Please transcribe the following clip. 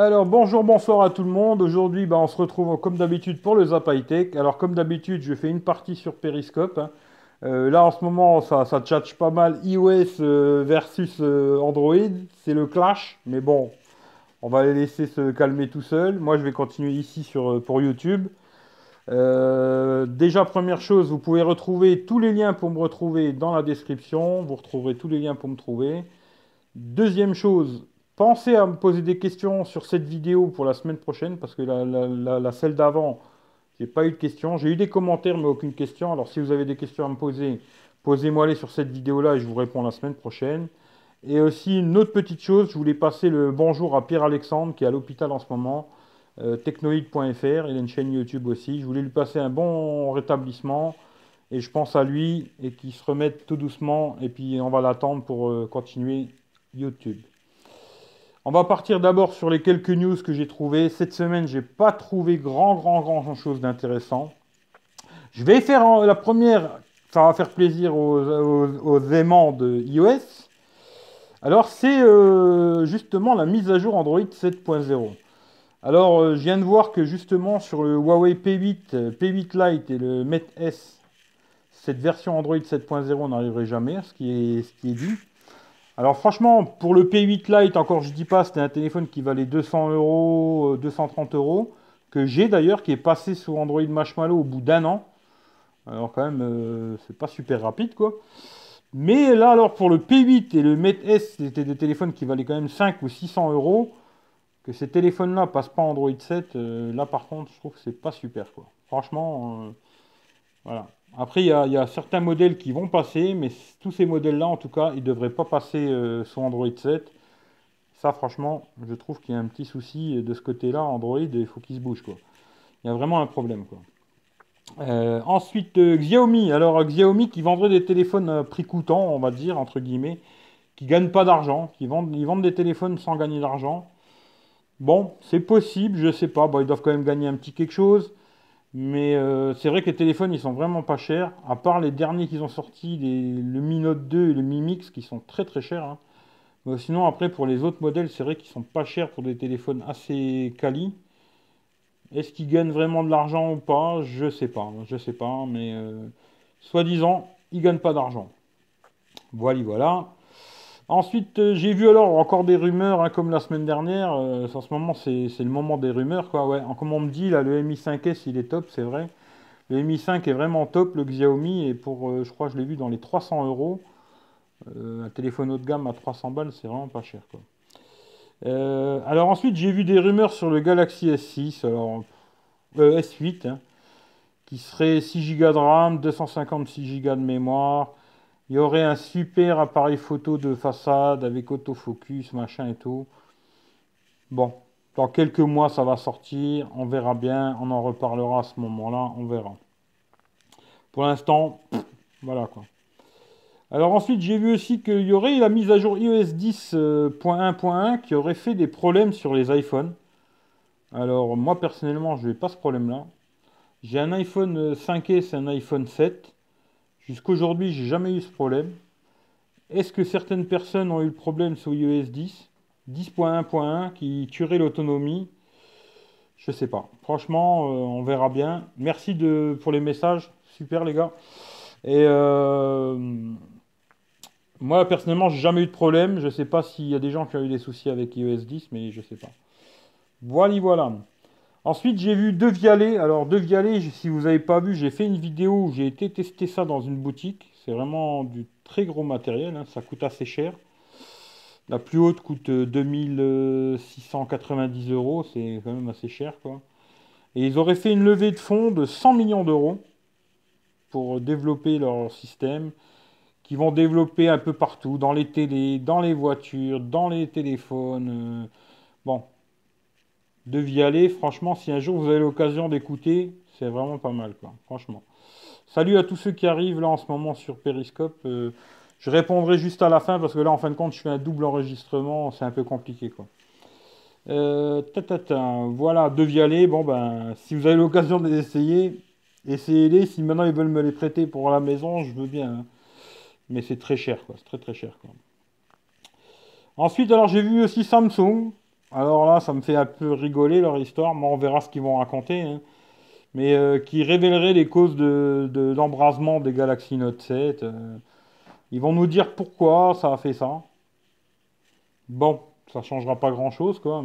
Alors bonjour, bonsoir à tout le monde. Aujourd'hui, bah, on se retrouve comme d'habitude pour le Zap Tech. Alors comme d'habitude, je fais une partie sur Periscope. hein. Euh, là en ce moment, ça, ça tchatche pas mal iOS euh, versus euh, Android. C'est le clash, mais bon, on va les laisser se calmer tout seul. Moi, je vais continuer ici pour YouTube. Déjà, première chose, vous pouvez retrouver tous les liens pour me retrouver dans la description. Vous retrouverez tous les liens pour me trouver. Deuxième chose, pensez à me poser des questions sur cette vidéo pour la semaine prochaine, parce que la, celle d'avant, j'ai pas eu de questions. J'ai eu des commentaires, mais aucune question. Alors, si vous avez des questions à me poser, posez-moi les sur cette vidéo-là et je vous réponds la semaine prochaine. Et aussi, une autre petite chose, je voulais passer le bonjour à Pierre-Alexandre, qui est à l'hôpital en ce moment, euh, technoïde.fr. Il a une chaîne YouTube aussi. Je voulais lui passer un bon rétablissement. Et je pense à lui et qu'il se remette tout doucement. Et puis, on va l'attendre pour euh, continuer YouTube. On va partir d'abord sur les quelques news que j'ai trouvées. Cette semaine, j'ai pas trouvé grand, grand, grand chose d'intéressant. Je vais faire la première, ça va faire plaisir aux, aimants de iOS. Alors, c'est euh, justement la mise à jour Android 7.0. Alors, euh, je viens de voir que justement sur le Huawei P8, euh, P8 Lite et le Mate S, cette version Android 7.0 n'arriverait jamais, ce ce qui est dit. Alors franchement, pour le P8 Lite, encore je dis pas, c'était un téléphone qui valait 200 euros, euh, 230 euros, que j'ai d'ailleurs, qui est passé sous Android Marshmallow au bout d'un an. Alors quand même, euh, c'est pas super rapide quoi. Mais là alors pour le P8 et le Mate S, c'était des téléphones qui valaient quand même 5 ou 600 euros. Que ces téléphones-là passent pas Android 7, euh, là par contre, je trouve que c'est pas super quoi. Franchement, euh, voilà. Après, il y a, certains modèles qui vont passer, mais tous ces modèles-là, en tout cas, ils ne devraient pas passer euh, sous Android 7. Ça, franchement, je trouve qu'il y a un petit souci de ce côté-là. Android, il faut qu'il se bouge. Il y a vraiment un problème, quoi. Euh, ensuite, euh, Xiaomi. Alors, Xiaomi qui vendrait des téléphones prix coûtant, on va dire, entre guillemets, qui gagnent pas d'argent, qui vendent, ils vendent des téléphones sans gagner d'argent. Bon, c'est possible, je sais pas. Ils doivent quand même gagner un petit quelque chose. Mais euh, c'est vrai que les téléphones, ils sont vraiment pas chers. À part les derniers qu'ils ont sortis, le Mi Note 2 et le Mi Mix, qui sont très très chers. hein. Sinon, après, pour les autres modèles, c'est vrai qu'ils sont pas chers pour des téléphones assez quali. Est-ce qu'ils gagnent vraiment de l'argent ou pas? Je sais pas. Je sais pas. Mais euh, soi-disant, ils gagnent pas d'argent. Voilà, voilà. Ensuite, euh, j'ai vu alors encore des rumeurs, hein, comme la semaine dernière. euh, en ce moment, c'est le moment des rumeurs, quoi. Ouais, comme on me dit, là, le Mi 5S, il est top, c'est vrai. Le Mi 5 est vraiment top, le Xiaomi, et pour, euh, je crois, je l'ai vu dans les 300 euros. Un téléphone haut de gamme à 300 balles, c'est vraiment pas cher, quoi. Alors ensuite, j'ai vu des rumeurs sur le Galaxy S6, alors euh, S8, hein, qui serait 6 Go de RAM, 256 Go de mémoire. Il y aurait un super appareil photo de façade avec autofocus, machin et tout. Bon, dans quelques mois, ça va sortir. On verra bien. On en reparlera à ce moment-là. On verra. Pour l'instant, voilà quoi. Alors ensuite, j'ai vu aussi qu'il y aurait la mise à jour iOS 10.1.1 qui aurait fait des problèmes sur les iPhones. Alors moi personnellement, je n'ai pas ce problème-là. J'ai un iPhone euh, 5S et un iPhone 7. Jusqu'aujourd'hui, j'ai jamais eu ce problème. Est-ce que certaines personnes ont eu le problème sur iOS 10, 10.1.1 qui tuerait l'autonomie? Je sais pas. Franchement, euh, on verra bien. Merci pour les messages. Super les gars. Et euh, moi personnellement, j'ai jamais eu de problème. Je sais pas s'il y a des gens qui ont eu des soucis avec iOS 10, mais je sais pas. Voilà, voilà. Ensuite, j'ai vu Devialet. Alors, Devialet, j- si vous n'avez pas vu, j'ai fait une vidéo où j'ai été tester ça dans une boutique. C'est vraiment du très gros matériel, hein, Ça coûte assez cher. La plus haute coûte euh, 2690 euros. C'est quand même assez cher, quoi. Et ils auraient fait une levée de fonds de 100 millions d'euros pour développer leur système, qui vont développer un peu partout, dans les télés, dans les voitures, dans les téléphones. euh, Bon, de Vialet, franchement, si un jour vous avez l'occasion d'écouter, c'est vraiment pas mal, franchement. Salut à tous ceux qui arrivent là en ce moment sur Periscope. euh, je répondrai juste à la fin parce que là, en fin de compte, je fais un double enregistrement, c'est un peu compliqué, quoi. Euh, voilà, De Vialet, bon ben, si vous avez l'occasion de essayer, essayez-les. Si maintenant ils veulent me les prêter pour la maison, je veux bien. hein. Mais c'est très cher, quoi, c'est très très cher, quoi. Ensuite, alors j'ai vu aussi Samsung. Alors là, ça me fait un peu rigoler leur histoire. Moi, on verra ce qu'ils vont raconter. hein. Mais euh, qui révélerait les causes de, d'embrasement des galaxies Note 7. euh. Ils vont nous dire pourquoi ça a fait ça. Bon, ça changera pas grand-chose, quoi.